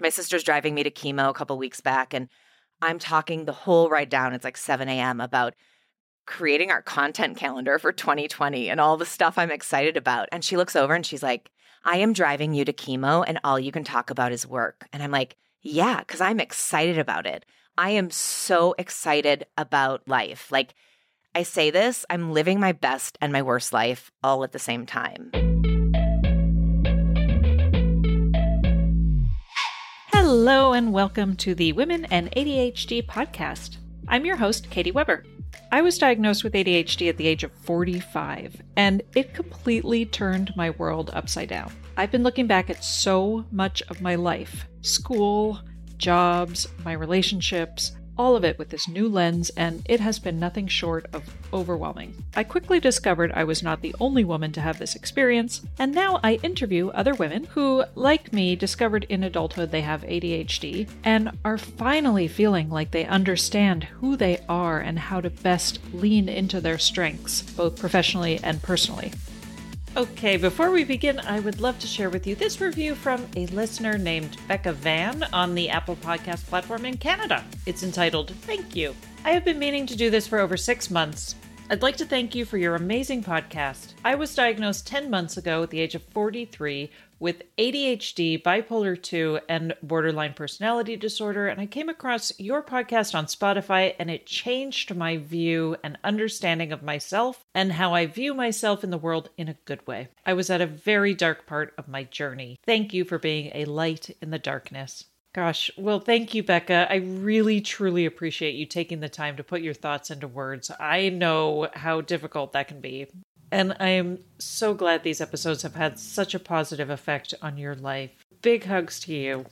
My sister's driving me to chemo a couple weeks back, and I'm talking the whole ride down. It's like 7 a.m. about creating our content calendar for 2020 and all the stuff I'm excited about. And she looks over and she's like, I am driving you to chemo, and all you can talk about is work. And I'm like, yeah, because I'm excited about it. I am so excited about life. Like, I say this, I'm living my best and my worst life all at the same time. Hello, and welcome to the Women and ADHD podcast. I'm your host, Katy Weber. I was diagnosed with ADHD at the age of 45, and it completely turned my world upside down. I've been looking back at so much of my life school, jobs, my relationships, all of it with this new lens, and it has been nothing short of overwhelming. I quickly discovered I was not the only woman to have this experience, and now I interview other women who, like me, discovered in adulthood they have ADHD and are finally feeling like they understand who they are and how to best lean into their strengths, both professionally and personally. Okay, before we begin, I would love to share with you this review from a listener named Becca Van on the Apple Podcast platform in Canada. It's entitled Thank You. I have been meaning to do this for over six months. I'd like to thank you for your amazing podcast. I was diagnosed 10 months ago at the age of 43 with ADHD, bipolar 2, and borderline personality disorder. And I came across your podcast on Spotify, and it changed my view and understanding of myself and how I view myself in the world in a good way. I was at a very dark part of my journey. Thank you for being a light in the darkness. Gosh, well, thank you, Becca. I really, truly appreciate you taking the time to put your thoughts into words. I know how difficult that can be. And I am so glad these episodes have had such a positive effect on your life. Big hugs to you.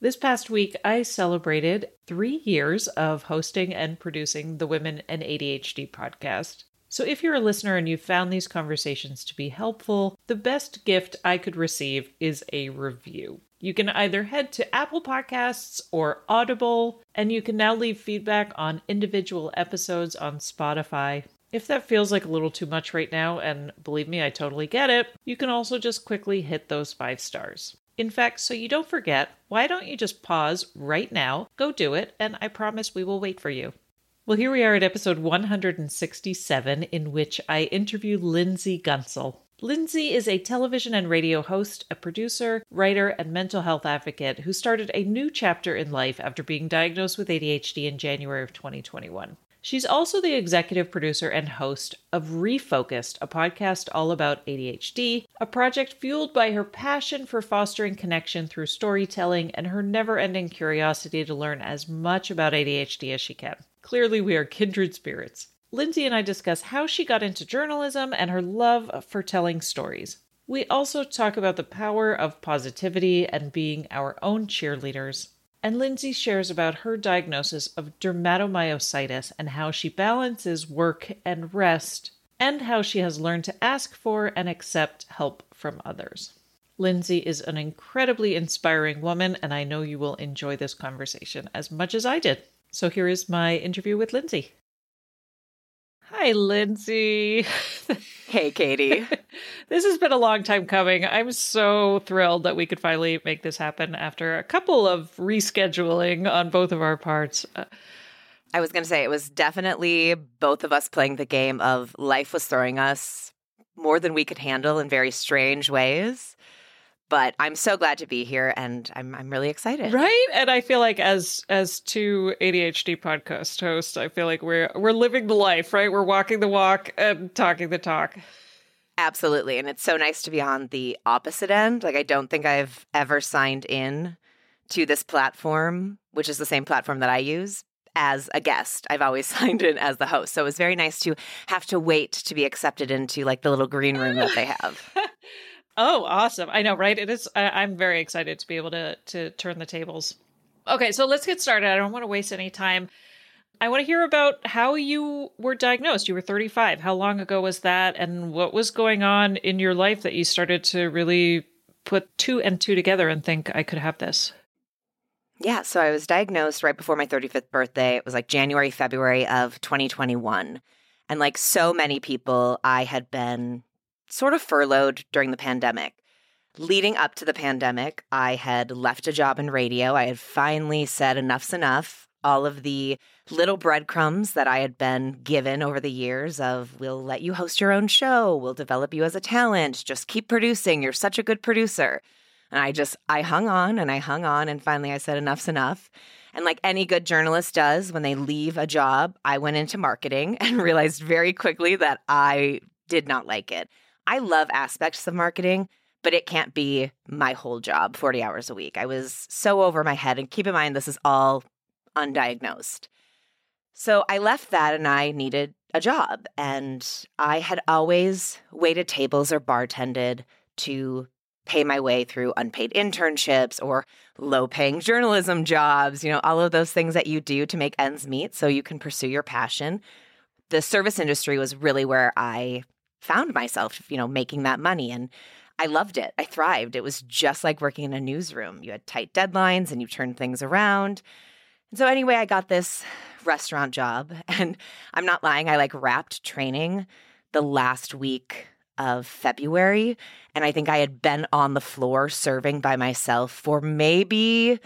This past week, I celebrated three years of hosting and producing the Women and ADHD podcast. So, if you're a listener and you found these conversations to be helpful, the best gift I could receive is a review. You can either head to Apple Podcasts or Audible, and you can now leave feedback on individual episodes on Spotify. If that feels like a little too much right now, and believe me, I totally get it, you can also just quickly hit those five stars. In fact, so you don't forget, why don't you just pause right now, go do it, and I promise we will wait for you. Well, here we are at episode 167, in which I interview Lindsay Guentzel. Lindsay is a television and radio host, a producer, writer, and mental health advocate who started a new chapter in life after being diagnosed with ADHD in January of 2021. She's also the executive producer and host of Refocused, a podcast all about ADHD, a project fueled by her passion for fostering connection through storytelling and her never ending curiosity to learn as much about ADHD as she can. Clearly, we are kindred spirits. Lindsay and I discuss how she got into journalism and her love for telling stories. We also talk about the power of positivity and being our own cheerleaders and Lindsay shares about her diagnosis of dermatomyositis and how she balances work and rest, and how she has learned to ask for and accept help from others. Lindsay is an incredibly inspiring woman, and I know you will enjoy this conversation as much as I did. So here is my interview with Lindsay. Hi, Lindsay. Hey, Katy. this has been a long time coming. I'm so thrilled that we could finally make this happen after a couple of rescheduling on both of our parts. Uh, I was going to say it was definitely both of us playing the game of life was throwing us more than we could handle in very strange ways but I'm so glad to be here and I'm I'm really excited. Right? And I feel like as as two ADHD podcast hosts, I feel like we're we're living the life, right? We're walking the walk and talking the talk. Absolutely. And it's so nice to be on the opposite end. Like I don't think I've ever signed in to this platform, which is the same platform that I use as a guest. I've always signed in as the host. So it was very nice to have to wait to be accepted into like the little green room that they have. Oh, awesome! I know, right? It is. I, am very excited to be able to to turn the tables. Okay, so let's get started. I don't want to waste any time. I want to hear about how you were diagnosed. You were 35. How long ago was that? And what was going on in your life that you started to really put two and two together and think I could have this? Yeah, so I was diagnosed right before my 35th birthday. It was like January, February of 2021. And like so many people, I had been sort of furloughed during the pandemic. leading up to the pandemic, I had left a job in radio. I had finally said enough's enough. All of the little breadcrumbs that I had been given over the years of we'll let you host your own show, we'll develop you as a talent, just keep producing. You're such a good producer. And I just, I hung on and I hung on. And finally I said, enough's enough. And like any good journalist does, when they leave a job, I went into marketing and realized very quickly that I did not like it. I love aspects of marketing, but it can't be my whole job 40 hours a week. I was so over my head. And keep in mind, this is all undiagnosed. So I left that and I needed a job. And I had always waited tables or bartended to pay my way through unpaid internships or low paying journalism jobs, you know, all of those things that you do to make ends meet so you can pursue your passion. The service industry was really where I found myself, you know, making that money. And I loved it. I thrived. It was just like working in a newsroom. You had tight deadlines and you turned things around. And so, anyway, I got this restaurant job. And I'm not lying, I like wrapped training the last week of February. And I think I had been on the floor serving by myself for maybe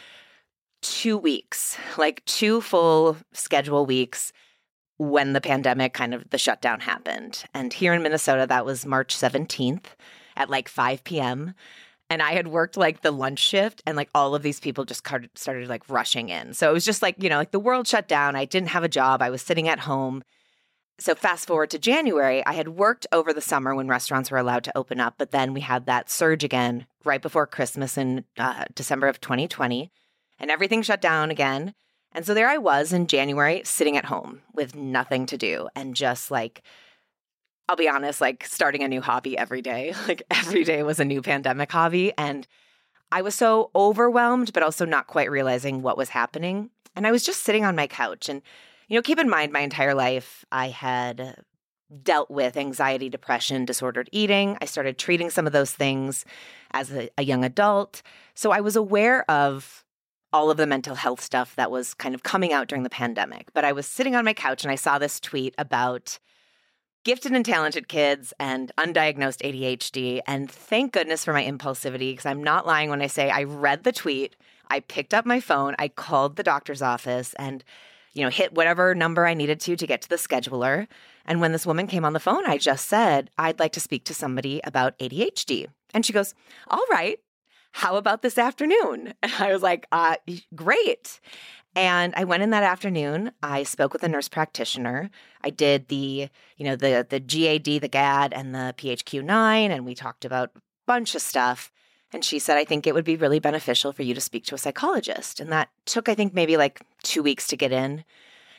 two weeks, like two full schedule weeks when the pandemic kind of the shutdown happened. And here in Minnesota, that was March 17th at like 5 p.m. And I had worked like the lunch shift, and like all of these people just started like rushing in. So it was just like, you know, like the world shut down. I didn't have a job. I was sitting at home so fast forward to January, I had worked over the summer when restaurants were allowed to open up, but then we had that surge again right before Christmas in uh, December of 2020, and everything shut down again. And so there I was in January, sitting at home with nothing to do and just like, I'll be honest, like starting a new hobby every day. Like every mm-hmm. day was a new pandemic hobby. And I was so overwhelmed, but also not quite realizing what was happening. And I was just sitting on my couch and you know, keep in mind my entire life I had dealt with anxiety, depression, disordered eating. I started treating some of those things as a, a, young adult. So I was aware of all of the mental health stuff that was kind of coming out during the pandemic. But I was sitting on my couch and I saw this tweet about gifted and talented kids and undiagnosed ADHD. And thank goodness for my impulsivity, because I'm not lying when I say I read the tweet, I picked up my phone, I called the doctor's office, and you know, hit whatever number I needed to to get to the scheduler. And when this woman came on the phone, I just said, I'd like to speak to somebody about ADHD. And she goes, All right, how about this afternoon? And I was like, uh, Great. And I went in that afternoon. I spoke with a nurse practitioner. I did the, you know, the the GAD, the GAD, and the PHQ nine, and we talked about a bunch of stuff. And she said, I think it would be really beneficial for you to speak to a psychologist. And that took, I think, maybe like two weeks to get in.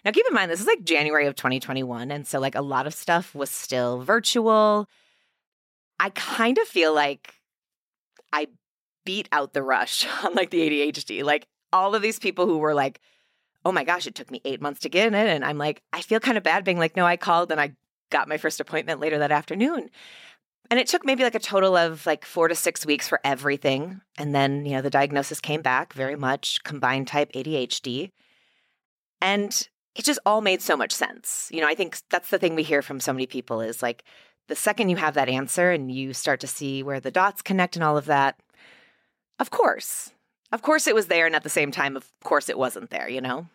Now, keep in mind, this is like January of 2021. And so, like, a lot of stuff was still virtual. I kind of feel like beat out the rush on like the ADHD. Like, all of these people who were like, oh my gosh, it took me eight months to get in it. And I'm like, I feel kind of bad being like, no, I called and I got my first appointment later that afternoon. And it took maybe like a total of like four to six weeks for everything. And then, you know, the diagnosis came back very much combined type ADHD. And it just all made so much sense. You know, I think that's the thing we hear from so many people is like the second you have that answer and you start to see where the dots connect and all of that, of course, of course it was there. And at the same time, of course it wasn't there, you know?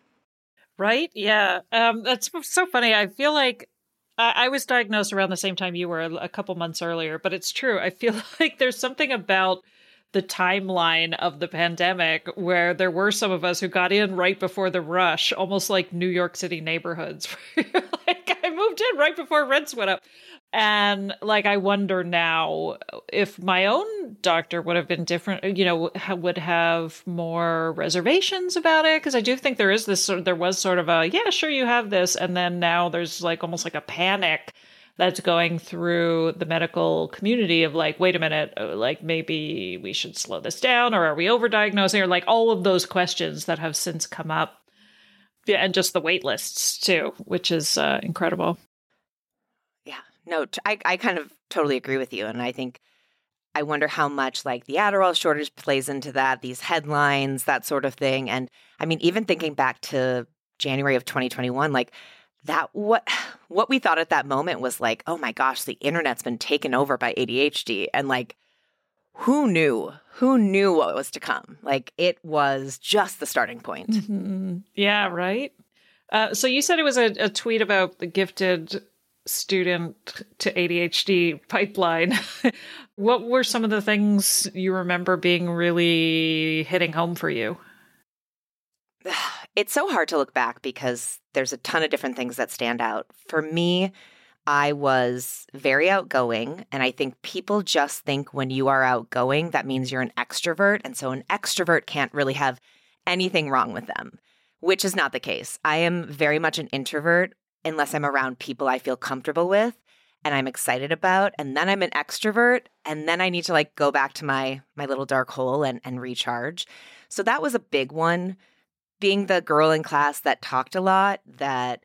Right? Yeah. Um, that's so funny. I feel like I, was diagnosed around the same time you were, a, a couple months earlier, but it's true. I feel like there's something about the timeline of the pandemic where there were some of us who got in right before the rush, almost like New York City neighborhoods. like I moved in right before rents went up. And like, I wonder now if my own doctor would have been different, you know, would have more reservations about it. Cause I do think there is this there was sort of a, yeah, sure, you have this. And then now there's like almost like a panic that's going through the medical community of like, wait a minute, uh, like maybe we should slow this down or are we overdiagnosing or like all of those questions that have since come up. Yeah, and just the wait lists too, which is uh, incredible no, I, I kind of totally agree with you. And I think I wonder how much like the Adderall shortage plays into that, these headlines, that sort of thing. And I mean, even thinking back to January of 2021, like that what what we thought at that moment was like, oh my gosh, the internet's been taken over by ADHD. And like who knew? Who knew what was to come? Like it was just the starting point. Mm-hmm. Yeah, right. Uh, so you said it was a, a tweet about the gifted student to ADHD pipeline. what were some of the things you remember being really hitting home for you? It's so hard to look back because there's a ton of different things that stand out. For me, I was very outgoing. And I think people just think when you are outgoing, that means you're an extrovert. And so an extrovert can't really have anything wrong with them, which is not the case. I am very much an introvert unless I'm around people I feel comfortable with and I'm excited about. And then I'm an extrovert. And then I need to like go back to my my little dark hole and, and recharge. So that was a big one. Being the girl in class that talked a lot, that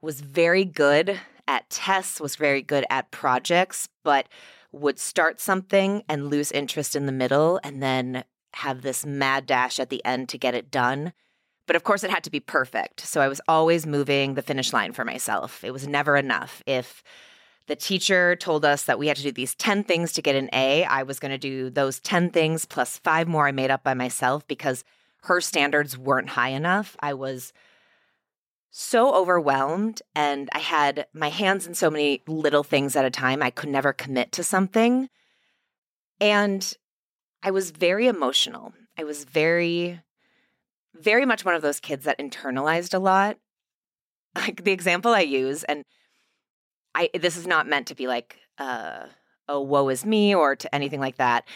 was very good at tests, was very good at projects, but would start something and lose interest in the middle and then have this mad dash at the end to get it done. But of course, it had to be perfect. So I was always moving the finish line for myself. It was never enough. If the teacher told us that we had to do these 10 things to get an A, I was going to do those 10 things plus five more I made up by myself because her standards weren't high enough. I was so overwhelmed and I had my hands in so many little things at a time. I could never commit to something. And I was very emotional. I was very, very much one of those kids that internalized a lot. Like the example I use, and I this is not meant to be like uh woe is me or to anything like that.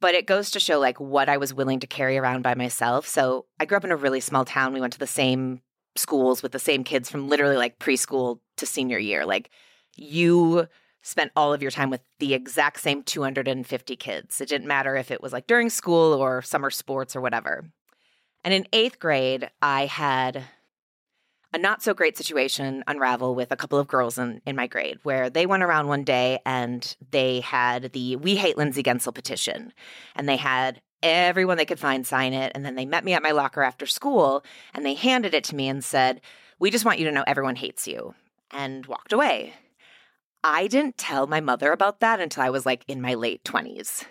But it goes to show like what I was willing to carry around by myself. So I grew up in a really small town. We went to the same schools with the same kids from literally like preschool to senior year. Like you spent all of your time with the exact same 250 kids. It didn't matter if it was like during school or summer sports or whatever. And in eighth grade, I had a not so great situation unravel with a couple of girls in, in my grade where they went around one day and they had the We Hate Lindsay Guentzel petition. And they had everyone they could find sign it. And then they met me at my locker after school and they handed it to me and said, We just want you to know everyone hates you, and walked away. I didn't tell my mother about that until I was like in my late 20s.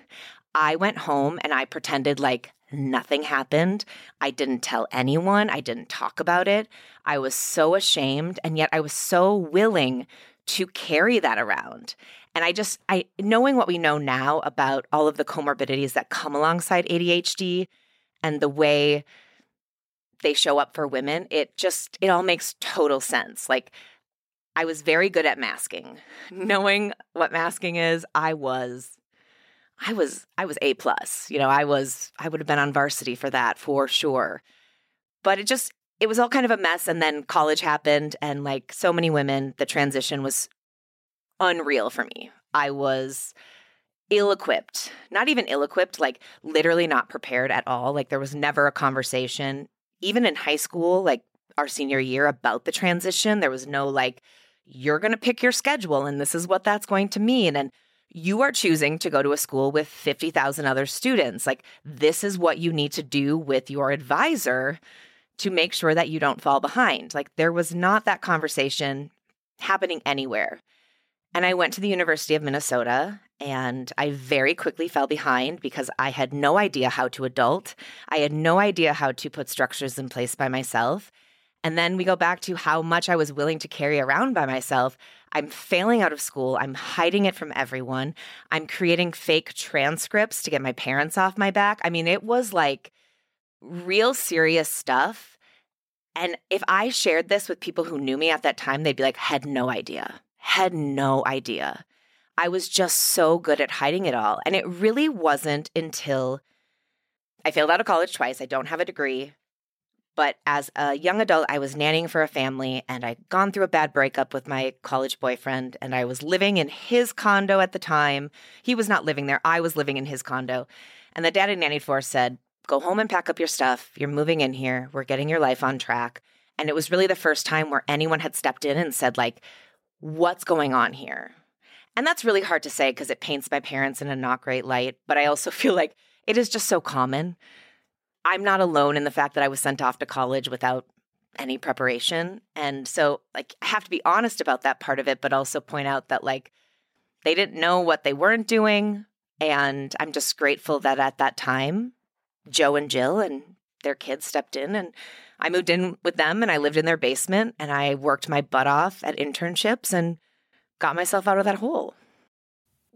I went home and I pretended like nothing happened. I didn't tell anyone. I didn't talk about it. I was so ashamed. And yet I was so willing to carry that around. And I just, I knowing what we know now about all of the comorbidities that come alongside ADHD and the way they show up for women, it just, it all makes total sense. Like, I was very good at masking. Knowing what masking is, I was I was I was A plus. You know, I was I would have been on varsity for that for sure. But it just it was all kind of a mess and then college happened and like so many women, the transition was unreal for me. I was ill equipped, not even ill equipped, like literally not prepared at all. Like there was never a conversation, even in high school, like our senior year, about the transition. There was no like, you're going to pick your schedule and this is what that's going to mean. And you are choosing to go to a school with 50,000 other students. Like, this is what you need to do with your advisor to make sure that you don't fall behind. Like, there was not that conversation happening anywhere. And I went to the University of Minnesota and I very quickly fell behind because I had no idea how to adult. I had no idea how to put structures in place by myself. And then we go back to how much I was willing to carry around by myself. I'm failing out of school. I'm hiding it from everyone. I'm creating fake transcripts to get my parents off my back. I mean, it was like real serious stuff. And if I shared this with people who knew me at that time, they'd be like, had no idea had no idea. I was just so good at hiding it all. And it really wasn't until I failed out of college twice. I don't have a degree. But as a young adult, I was nannying for a family and I'd gone through a bad breakup with my college boyfriend. And I was living in his condo at the time. He was not living there, I was living in his condo. And the dad I nannied for said, Go home and pack up your stuff. You're moving in here. We're getting your life on track. And it was really the first time where anyone had stepped in and said, like, what's going on here? And that's really hard to say because it paints my parents in a not great light. But I also feel like it is just so common. I'm not alone in the fact that I was sent off to college without any preparation. And so, like, I have to be honest about that part of it, but also point out that, like, they didn't know what they weren't doing. And I'm just grateful that at that time, Joe and Jill and their kids stepped in and I moved in with them and I lived in their basement and I worked my butt off at internships and got myself out of that hole.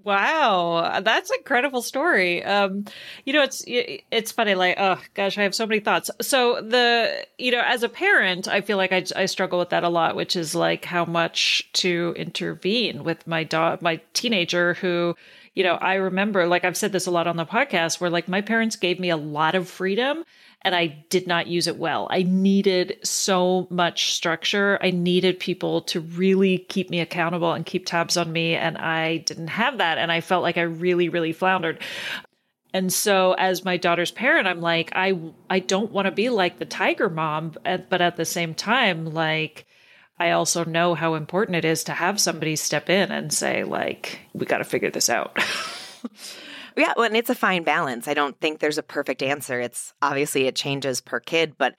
Wow, that's an incredible story. Um, you know, it's it's funny. Like, oh gosh, I have so many thoughts. So the you know, as a parent, I feel like I, I struggle with that a lot, which is like how much to intervene with my dog, my teenager who you know, I remember, like I've said this a lot on the podcast, where like my parents gave me a lot of freedom and I did not use it well. I needed so much structure. I needed people to really keep me accountable and keep tabs on me. And I didn't have that. And I felt like I really, really floundered. And so as my daughter's parent, I'm like, I I don't want to be like the tiger mom, but at the same time, like I also know how important it is to have somebody step in and say, like, we got to figure this out. yeah, well, and it's a fine balance. I don't think there's a perfect answer. It's obviously it changes per kid, but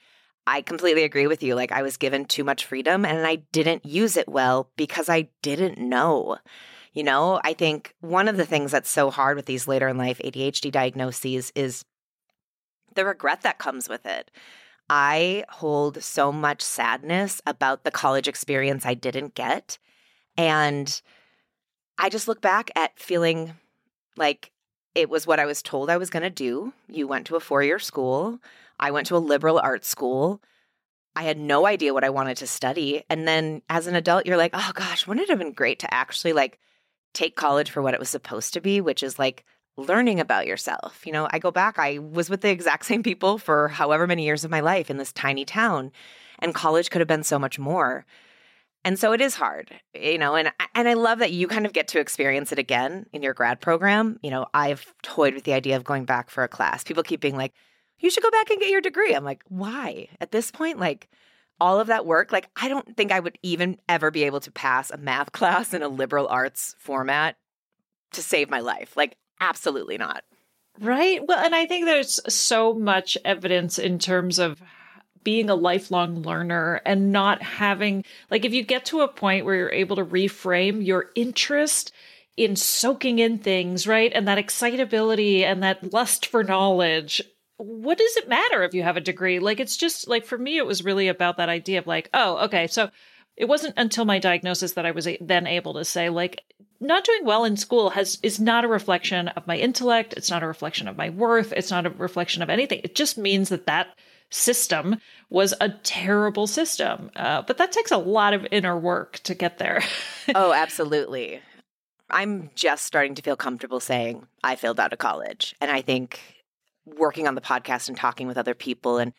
I completely agree with you. Like, I was given too much freedom and I didn't use it well because I didn't know. You know, I think one of the things that's so hard with these later in life ADHD diagnoses is the regret that comes with it. I hold so much sadness about the college experience I didn't get. And I just look back at feeling like it was what I was told I was going to do. You went to a four year school, I went to a liberal arts school. I had no idea what I wanted to study. And then as an adult, you're like, oh gosh, wouldn't it have been great to actually like take college for what it was supposed to be, which is like learning about yourself. You know, I go back, I was with the exact same people for however many years of my life in this tiny town, and college could have been so much more. And so it is hard, you know, and and I love that you kind of get to experience it again in your grad program. You know, I've toyed with the idea of going back for a class. People keep being like, "You should go back and get your degree." I'm like, "Why?" At this point, like all of that work, like I don't think I would even ever be able to pass a math class in a liberal arts format to save my life. Like Absolutely not. Right. Well, and I think there's so much evidence in terms of being a lifelong learner and not having, like, if you get to a point where you're able to reframe your interest in soaking in things, right? And that excitability and that lust for knowledge. What does it matter if you have a degree? Like, it's just like for me, it was really about that idea of like, oh, okay, so it wasn't until my diagnosis that I was then able to say, like, not doing well in school has is not a reflection of my intellect it's not a reflection of my worth it's not a reflection of anything it just means that that system was a terrible system. Uh, but that takes a lot of inner work to get there. Oh absolutely. I'm just starting to feel comfortable saying i failed out of college. And i think working on the podcast and talking with other people and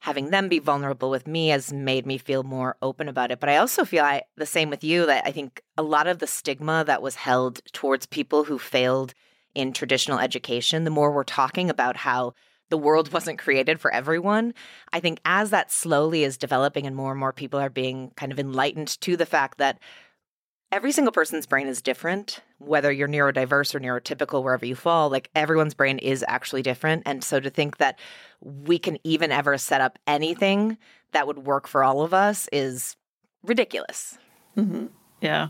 having them be vulnerable with me has made me feel more open about it. But I also feel I, the same with you that I think a lot of the stigma that was held towards people who failed in traditional education, the more we're talking about how the world wasn't created for everyone. I think as that slowly is developing and more and more people are being kind of enlightened to the fact that every single person's brain is different, whether you're neurodiverse or neurotypical, wherever you fall, like everyone's brain is actually different. And so to think that we can even ever set up anything that would work for all of us is ridiculous. Mm-hmm. Yeah.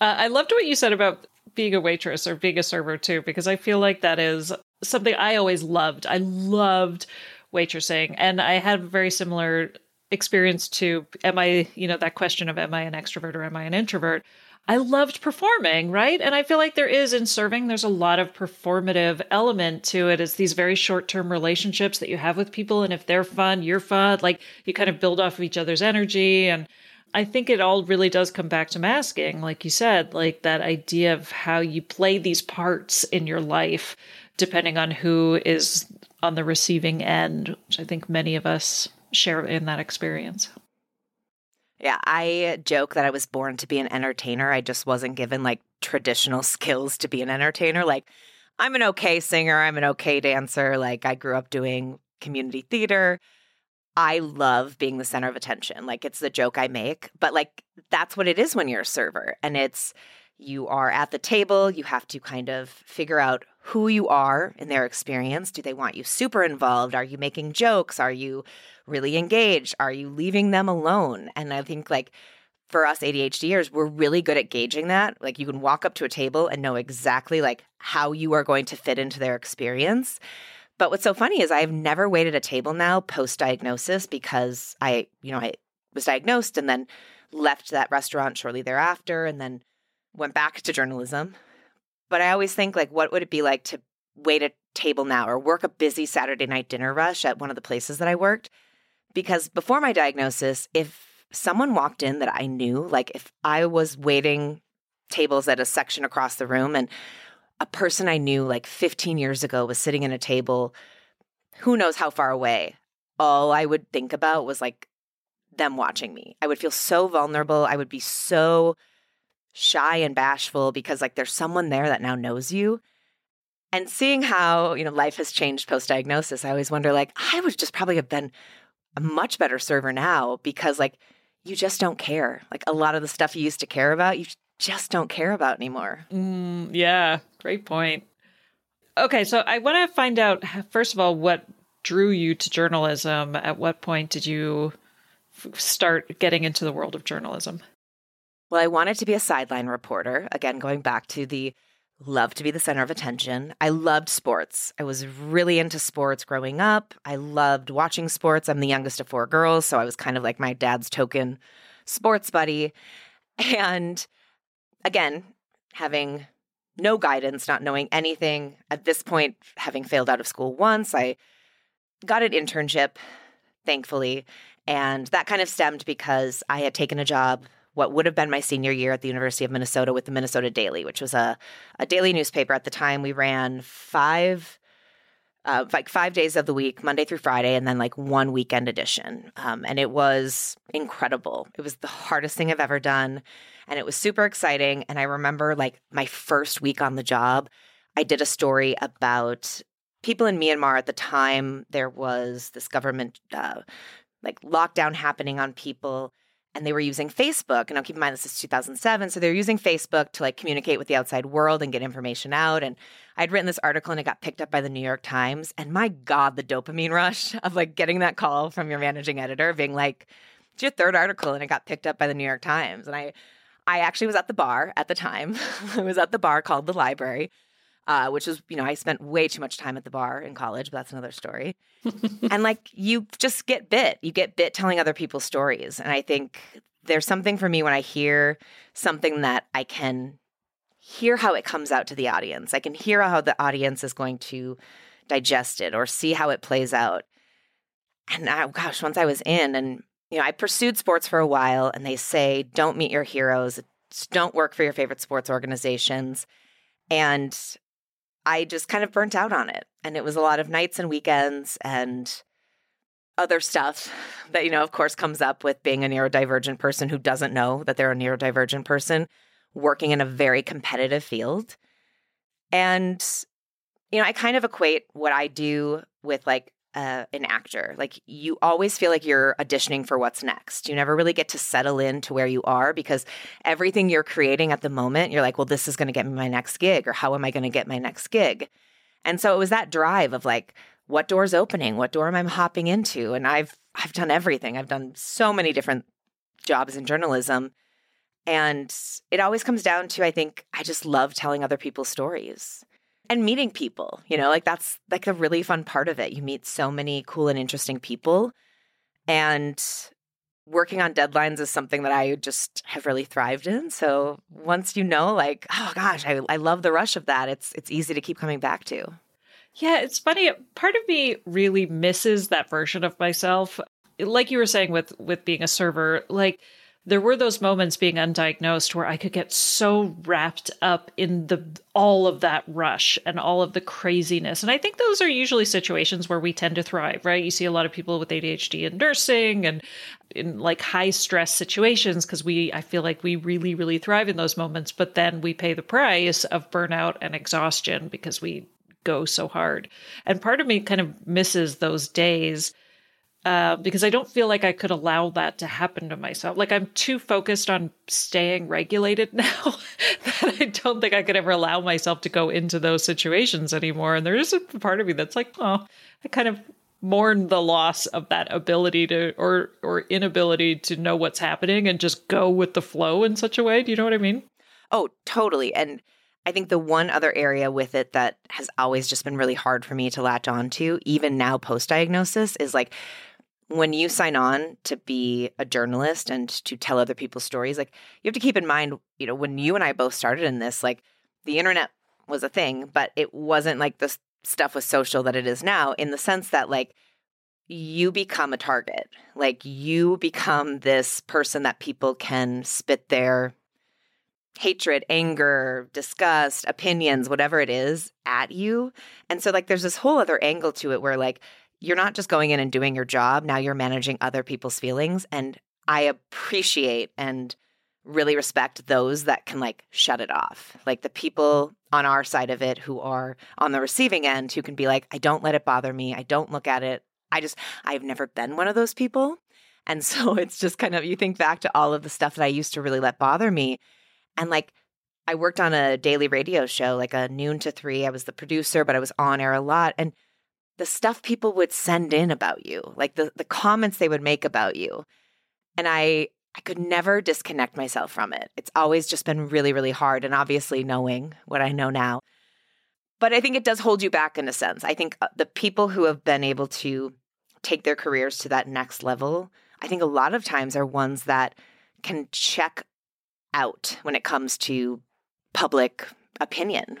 Uh, I loved what you said about being a waitress or being a server too, because I feel like that is something I always loved. I loved waitressing, and I had a very similar experience to am I, you know, that question of am I an extrovert or am I an introvert? I loved performing, right? And I feel like there is in serving, there's a lot of performative element to it. It's these very short term relationships that you have with people. And if they're fun, you're fun. Like you kind of build off of each other's energy. And I think it all really does come back to masking, like you said, like that idea of how you play these parts in your life, depending on who is on the receiving end, which I think many of us share in that experience. Yeah, I joke that I was born to be an entertainer. I just wasn't given like traditional skills to be an entertainer. Like, I'm an okay singer, I'm an okay dancer. Like, I grew up doing community theater. I love being the center of attention. Like, it's the joke I make, but like, that's what it is when you're a server. And it's, you are at the table, you have to kind of figure out who you are in their experience. Do they want you super involved? Are you making jokes? Are you really engaged? Are you leaving them alone? And I think like for us ADHDers, we're really good at gauging that. Like you can walk up to a table and know exactly like how you are going to fit into their experience. But what's so funny is I've never waited a table now post diagnosis because I, you know, I was diagnosed and then left that restaurant shortly thereafter and then went back to journalism. But I always think like what would it be like to wait a table now or work a busy Saturday night dinner rush at one of the places that I worked? Because before my diagnosis, if someone walked in that I knew, like if I was waiting tables at a section across the room and a person I knew like 15 years ago was sitting in a table, who knows how far away, all I would think about was like them watching me. I would feel so vulnerable. I would be so shy and bashful because like there's someone there that now knows you. And seeing how, you know, life has changed post diagnosis, I always wonder like I would just probably have been a much better server now because like you just don't care. Like a lot of the stuff you used to care about, you just don't care about anymore. Mm, yeah, great point. Okay, so I want to find out, first of all, what drew you to journalism? At what point did you start getting into the world of journalism? Well, I wanted to be a sideline reporter. Again, going back to the love to be the center of attention. I loved sports. I was really into sports growing up. I loved watching sports. I'm the youngest of four girls, so I was kind of like my dad's token sports buddy. And again, having no guidance, not knowing anything at this point, having failed out of school once, I got an internship, thankfully. And that kind of stemmed because I had taken a job what would have been my senior year at the University of Minnesota with the Minnesota Daily, which was a, a daily newspaper. At the time, we ran five, uh, like five days of the week, Monday through Friday, and then like one weekend edition. Um, and it was incredible. It was the hardest thing I've ever done. And it was super exciting. And I remember like my first week on the job, I did a story about people in Myanmar at the time. There was this government uh, like lockdown happening on people and they were using Facebook. And now keep in mind this is 2007, so they're using Facebook to like communicate with the outside world and get information out. And I'd written this article and it got picked up by the New York Times. And my God, the dopamine rush of like getting that call from your managing editor being like, "It's your third article," and it got picked up by the New York Times. And I, I actually was at the bar at the time. I was at the bar called the Library uh, which is, you know, I spent way too much time at the bar in college, but that's another story. and like you just get bit, you get bit telling other people's stories. And I think there's something for me when I hear something that I can hear how it comes out to the audience. I can hear how the audience is going to digest it or see how it plays out. And I, gosh, once I was in and you know, I pursued sports for a while and they say don't meet your heroes, don't work for your favorite sports organizations. And I just kind of burnt out on it. And it was a lot of nights and weekends and other stuff that, you know, of course, comes up with being a neurodivergent person who doesn't know that they're a neurodivergent person working in a very competitive field. And, you know, I kind of equate what I do with like uh, an actor. Like you always feel like you're auditioning for what's next. You never really get to settle in to where you are because everything you're creating at the moment, you're like, well, this is going to get me my next gig, or how am I going to get my next gig? And so it was that drive of like, what door's opening? What door am I hopping into? And I've I've done everything. I've done so many different jobs in journalism. And it always comes down to I think I just love telling other people's stories and meeting people, you know, like that's like a really fun part of it. You meet so many cool and interesting people. And working on deadlines is something that I just have really thrived in. So once you know, like, oh gosh, I, I love the rush of that, it's it's easy to keep coming back to. Yeah, it's funny. Part of me really misses that version of myself. Like you were saying with with being a server, like there were those moments being undiagnosed where I could get so wrapped up in the all of that rush and all of the craziness. And I think those are usually situations where we tend to thrive, right? You see a lot of people with ADHD in nursing and in like high stress situations because we I feel like we really really thrive in those moments, but then we pay the price of burnout and exhaustion because we go so hard. And part of me kind of misses those days uh, because I don't feel like I could allow that to happen to myself. Like I'm too focused on staying regulated now that I don't think I could ever allow myself to go into those situations anymore. And there is a part of me that's like, oh, I kind of mourn the loss of that ability to or or inability to know what's happening and just go with the flow in such a way. Do you know what I mean? Oh, totally. And I think the one other area with it that has always just been really hard for me to latch on to, even now post diagnosis, is like when you sign on to be a journalist and to tell other people's stories, like you have to keep in mind, you know, when you and I both started in this, like the internet was a thing, but it wasn't like the stuff was social that it is now in the sense that like you become a target. Like you become this person that people can spit their hatred, anger, disgust, opinions, whatever it is at you. And so like there's this whole other angle to it where like you're not just going in and doing your job, now you're managing other people's feelings and I appreciate and really respect those that can like shut it off. Like the mm. people on our side of it who are on the receiving end who can be like I don't let it bother me. I don't look at it. I just I've never been one of those people. And so it's just kind of you think back to all of the stuff that I used to really let bother me and like, I worked on a daily radio show, like a noon to three. I was the producer, but I was on air a lot. And the stuff people would send in about you, like the, the comments they would make about you. And I, I could never disconnect myself from it. It's always just been really, really hard. And obviously, knowing what I know now. But I think it does hold you back in a sense. I think uh, the people who have been able to take their careers to that next level, I think a lot of times are ones that can check out when it comes to public opinion.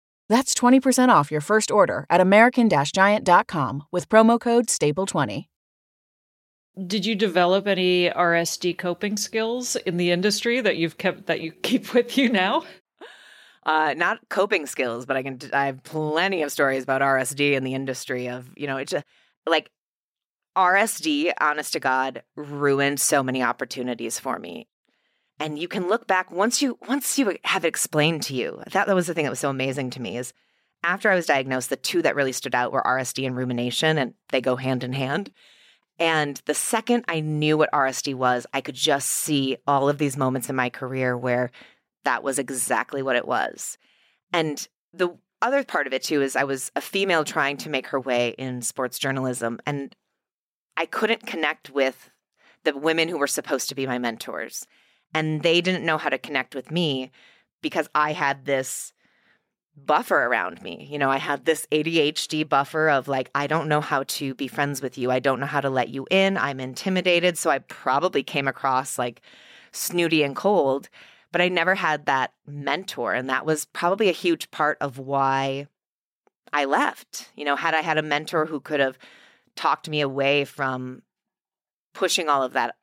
That's 20% off your first order at American Giant.com with promo code STAPLE20. Did you develop any RSD coping skills in the industry that you've kept that you keep with you now? Uh, not coping skills, but I can. I have plenty of stories about RSD in the industry. Of you know, it's just like RSD. Honest to God, ruined so many opportunities for me and you can look back once you once you have it explained to you. Thought that was the thing that was so amazing to me is after I was diagnosed, the two that really stood out were RSD and rumination, and they go hand in hand. And the second I knew what RSD was, I could just see all of these moments in my career where that was exactly what it was. And the other part of it too is I was a female trying to make her way in sports journalism, and I couldn't connect with the women who were supposed to be my mentors and they didn't know how to connect with me because I had this buffer around me. You know, I had this ADHD buffer of like, I don't know how to be friends with you. I don't know how to let you in. I'm intimidated. So I probably came across like snooty and cold, but I never had that mentor. And that was probably a huge part of why I left. You know, had I had a mentor who could have talked me away from pushing all of that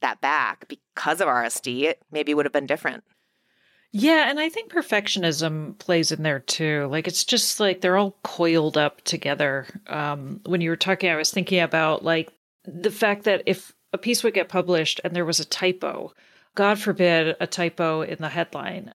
that back because of RSD, it maybe would have been different. Yeah, and I think perfectionism plays in there too. Like it's just like they're all coiled up together. Um, when you were talking, I was thinking about like the fact that if a piece would get published and there was a typo, God forbid a typo in the headline,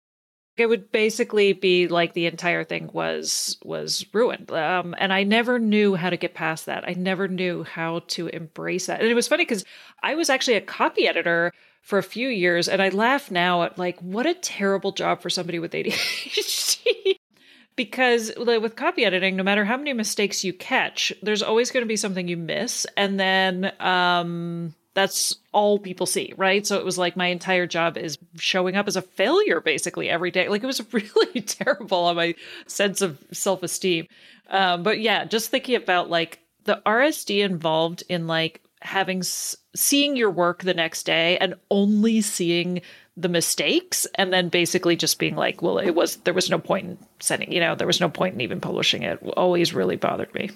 it would basically be like the entire thing was was ruined. Um, and i never knew how to get past that. I never knew how to embrace that. And it was funny because i was actually a copy editor for a few years and i laugh now at like what a terrible job for somebody with adhd because with copy editing no matter how many mistakes you catch there's always going to be something you miss. And then um that's all people see, right? So it was like my entire job is showing up as a failure basically every day. Like it was really terrible on my sense of self esteem. Um, but yeah, just thinking about like the RSD involved in like having seeing your work the next day and only seeing the mistakes and then basically just being like well it was there was no point in sending you know there was no point in even publishing it always really bothered me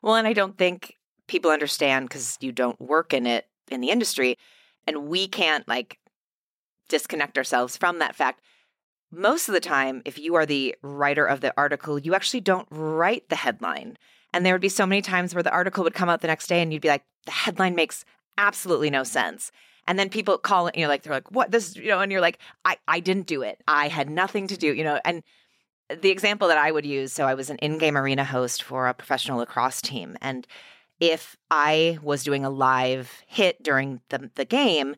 well and i don't think people understand because you don't work in it in the industry and we can't like disconnect ourselves from that fact most of the time if you are the writer of the article you actually don't write the headline and there would be so many times where the article would come out the next day and you'd be like, the headline makes absolutely no sense. And then people call it, you know, like they're like, what this, you know, and you're like, I, I didn't do it. I had nothing to do, you know, and the example that I would use, so I was an in-game arena host for a professional lacrosse team. And if I was doing a live hit during the, the game,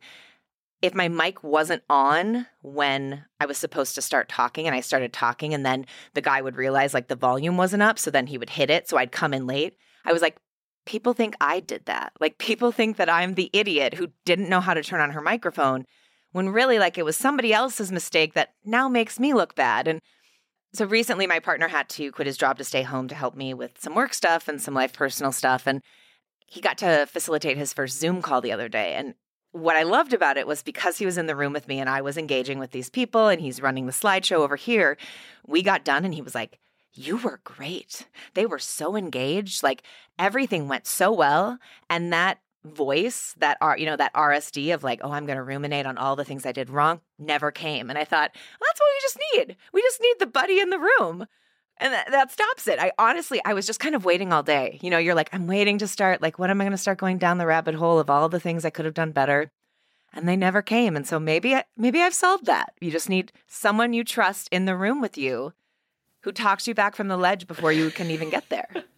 if my mic wasn't on when I was supposed to start talking and I started talking, and then the guy would realize like the volume wasn't up, so then he would hit it. So I'd come in late. I was like, people think I did that. Like people think that I'm the idiot who didn't know how to turn on her microphone when really like it was somebody else's mistake that now makes me look bad. And so recently my partner had to quit his job to stay home to help me with some work stuff and some life personal stuff. And he got to facilitate his first Zoom call the other day. And what I loved about it was because he was in the room with me and I was engaging with these people and he's running the slideshow over here. We got done and he was like, You were great. They were so engaged. Like everything went so well. And that voice, that are you know, that RSD of like, oh, I'm gonna ruminate on all the things I did wrong, never came. And I thought, well, that's what we just need. We just need the buddy in the room. And that, that stops it. I honestly, I was just kind of waiting all day. You know, you're like, I'm waiting to start. Like, when am I going to start going down the rabbit hole of all the things I could have done better? And they never came. And so maybe, maybe I've solved that. You just need someone you trust in the room with you who talks you back from the ledge before you can even get there.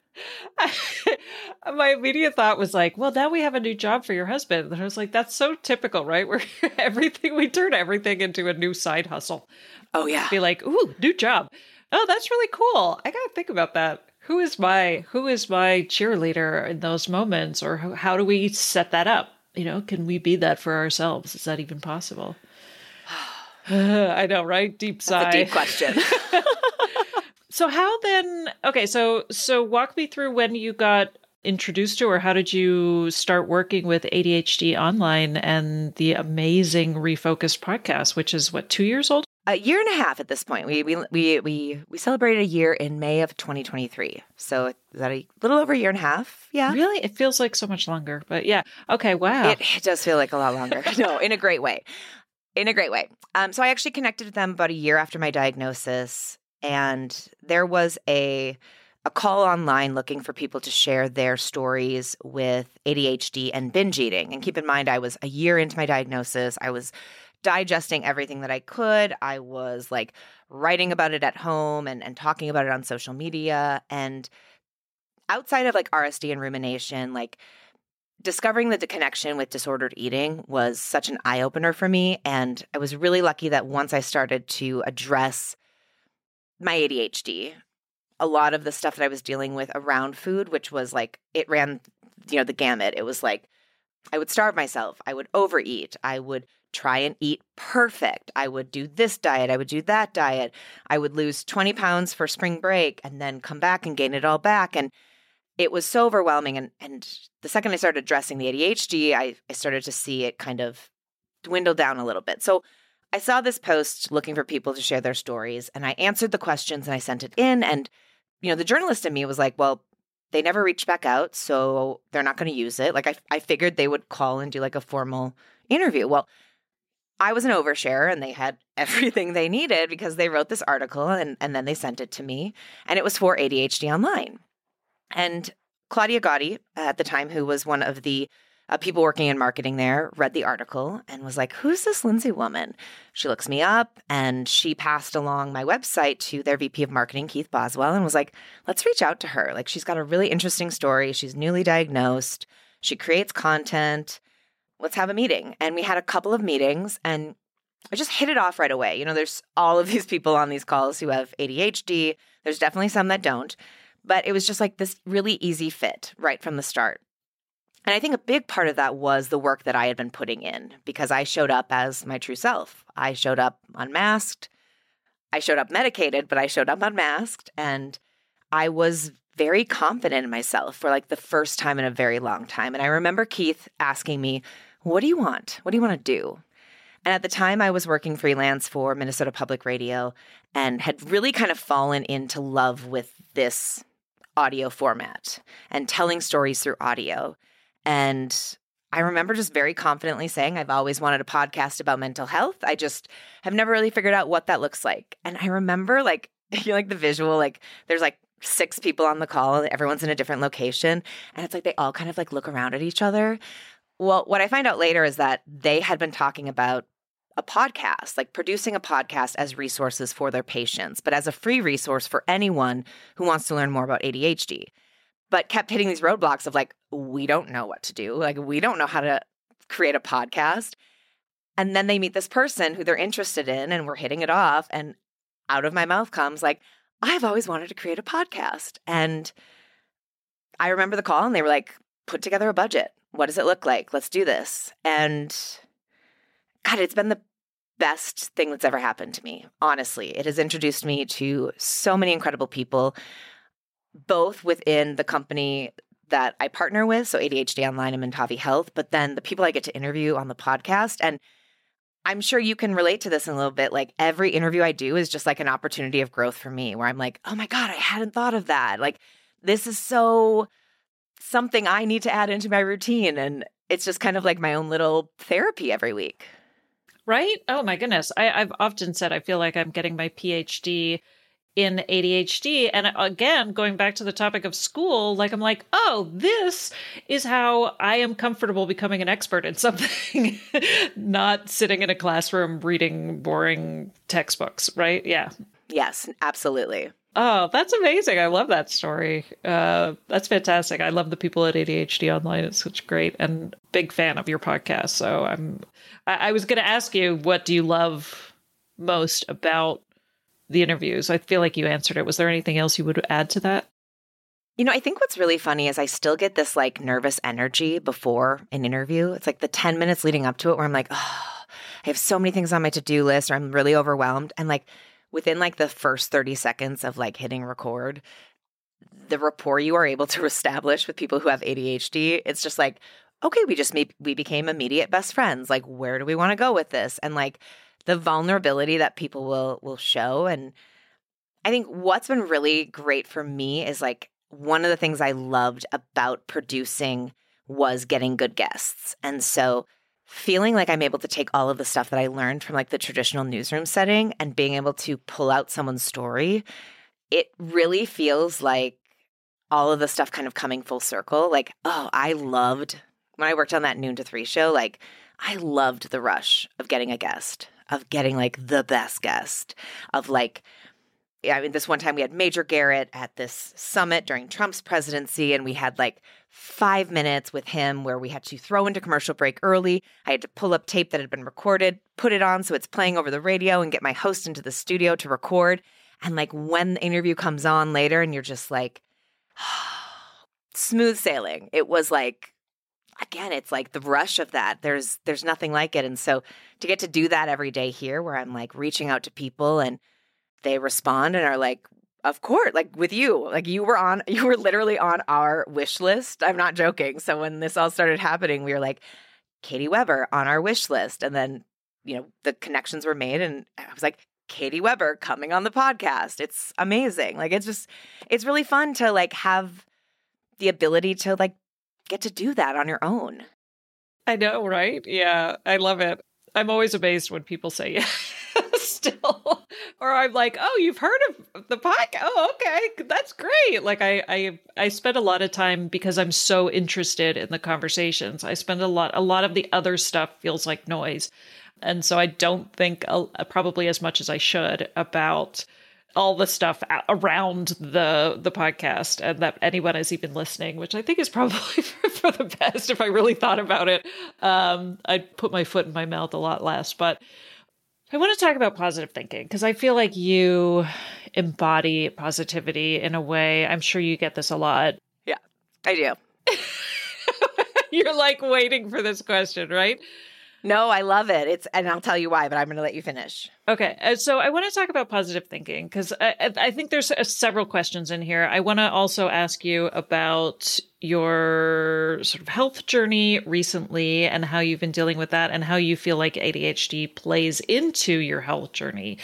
My immediate thought was like, well, now we have a new job for your husband. And I was like, that's so typical, right? Where everything, we turn everything into a new side hustle. Oh, yeah. Be like, ooh, new job. Oh, that's really cool. I got to think about that. Who is my who is my cheerleader in those moments or how, how do we set that up? You know, can we be that for ourselves? Is that even possible? I know, right? Deep sigh. deep question. so how then okay, so so walk me through when you got introduced to or how did you start working with ADHD online and the amazing refocused podcast which is what 2 years old a year and a half at this point. We we we we we celebrated a year in May of 2023. So is that a little over a year and a half? Yeah. Really? It feels like so much longer. But yeah. Okay, wow. It, it does feel like a lot longer. no, in a great way. In a great way. Um, so I actually connected with them about a year after my diagnosis, and there was a a call online looking for people to share their stories with ADHD and binge eating. And keep in mind, I was a year into my diagnosis. I was digesting everything that I could. I was like writing about it at home and, and talking about it on social media. And outside of like RSD and rumination, like discovering the connection with disordered eating was such an eye opener for me. And I was really lucky that once I started to address my ADHD, a lot of the stuff that I was dealing with around food, which was like, it ran, you know, the gamut. It was like, I would starve myself. I would overeat. I would try and eat perfect. I would do this diet, I would do that diet. I would lose 20 pounds for spring break and then come back and gain it all back. And it was so overwhelming. And, and the second I started addressing the ADHD, I, I started to see it kind of dwindle down a little bit. So I saw this post looking for people to share their stories, and I answered the questions and I sent it in. And, you know, the journalist in me was like, well, they never reached back out, so they're not going to use it. Like, I, I figured they would call and do like a formal interview. Well, I was an overshare and they had everything they needed because they wrote this article and, and then they sent it to me. And it was for ADHD Online. And Claudia Gotti, at the time, who was one of the uh, people working in marketing there, read the article and was like, Who's this Lindsay woman? She looks me up and she passed along my website to their VP of marketing, Keith Boswell, and was like, Let's reach out to her. Like, she's got a really interesting story. She's newly diagnosed. She creates content let's have a meeting. And we had a couple of meetings and I just hit it off right away. You know, there's all of these people on these calls who have ADHD. There's definitely some that don't. But it was just like this really easy fit right from the start. And I think a big part of that was the work that I had been putting in because I showed up as my true self. I showed up unmasked. I showed up medicated, but I showed up unmasked. And I was very confident in myself for like the first time in a very long time. And I remember Keith asking me, What do you want? What do you want to do? And at the time, I was working freelance for Minnesota Public Radio and had really kind of fallen into love with this audio format and telling stories through audio. And I remember just very confidently saying, I've always wanted a podcast about mental health. I just have never really figured out what that looks like. And I remember like, you know, like the visual, like there's like six people on the call, and everyone's in a different location. And it's like they all kind of like look around at each other. Well, what I find out later is that they had been talking about a podcast, like producing a podcast as resources for their patients, but as a free resource for anyone who wants to learn more about ADHD. But kept hitting these roadblocks of like, we don't know what to do. Like, we don't know how to create a podcast. And then they meet this person who they're interested in, and we're hitting it off. And out of my mouth comes, like, I've always wanted to create a podcast. And I remember the call, and they were like, put together a budget. What does it look like? Let's do this. And God, it's been the best thing that's ever happened to me. Honestly, it has introduced me to so many incredible people, both within the company that I partner with, so ADHD Online and Mentavi Health, but then the people I get to interview on the podcast. And I'm sure you can relate to this in a little bit. Like every interview I do is just like an opportunity of growth for me, where I'm like, oh my God, I hadn't thought of that. Like, this is so something I need to add into my routine. And it's just kind of like my own little therapy every week. Right? Oh my goodness. I, I've often said I feel like I'm getting my PhD in ADHD. And again, going back to the topic of school, like I'm like, oh, this is how I am comfortable becoming an expert in something, not sitting in a classroom reading boring textbooks, right? Yeah. Yes, absolutely. Oh, that's amazing. I love that story. Uh, that's fantastic. I love the people at ADHD Online. It's such great and big fan of your podcast. So I'm I, I was gonna ask you what do you love most about the interviews? I feel like you answered it. Was there anything else you would add to that? You know, I think what's really funny is I still get this like nervous energy before an interview. It's like the 10 minutes leading up to it where I'm like, oh, I have so many things on my to do list or I'm really overwhelmed. And like within like the first 30 seconds of like hitting record, the rapport you are able to establish with people who have ADHD, it's just like, okay, we just made, we became immediate best friends. Like, where do we want to go with this? And like the vulnerability that people will will show. And I think what's been really great for me is like one of the things I loved about producing was getting good guests. And so feeling like I'm able to take all of the stuff that I learned from like the traditional newsroom setting and being able to pull out someone's story, it really feels like all of the stuff kind of coming full circle. Like, oh, I loved when I worked on that noon to three show, like, I loved the rush of getting a guest, of getting like the best guest, of like, I mean, this one time we had Major Garrett at this summit during Trump's presidency, and we had like five minutes with him where we had to throw into commercial break early. I had to pull up tape that had been recorded, put it on so it's playing over the radio, and get my host into the studio to record. And like when the interview comes on later, and you're just like, smooth sailing. It was like, again, it's like the rush of that. There's there's nothing like it. And so to get to do that every day here, where I'm like reaching out to people and they respond and are like, of course, like with you, like you were on, you were literally on our wish list. I'm not joking. So when this all started happening, we were like, Katy Weber on our wish list. And then, you know, the connections were made. And I was like, Katy Weber coming on the podcast. It's amazing. Like, it's just, it's really fun to like have the ability to like get to do that on your own. I know, right? Yeah, I love it. I'm always amazed when people say yes still. or I'm like, oh, you've heard of the podcast? Oh, okay, that's great. Like I, I, I spend a lot of time because I'm so interested in the conversations. I spend a lot. A lot of the other stuff feels like noise, and so I don't think uh, probably as much as I should about all the stuff around the the podcast and that anyone is even listening which i think is probably for, the best if i really thought about it um, i'd put my foot in my mouth a lot less but I want to talk about positive thinking because I feel like you embody positivity in a way. I'm sure you get this a lot. Yeah, I do. You're like waiting for this question, right? No, I love it. It's and I'll tell you why, but I'm going to let you finish. Okay, uh, so I want to talk about positive thinking because I, I, think there's uh, several questions in here. I want to also ask you about your sort of health journey recently and how you've been dealing with that, and how you feel like ADHD plays into your health journey.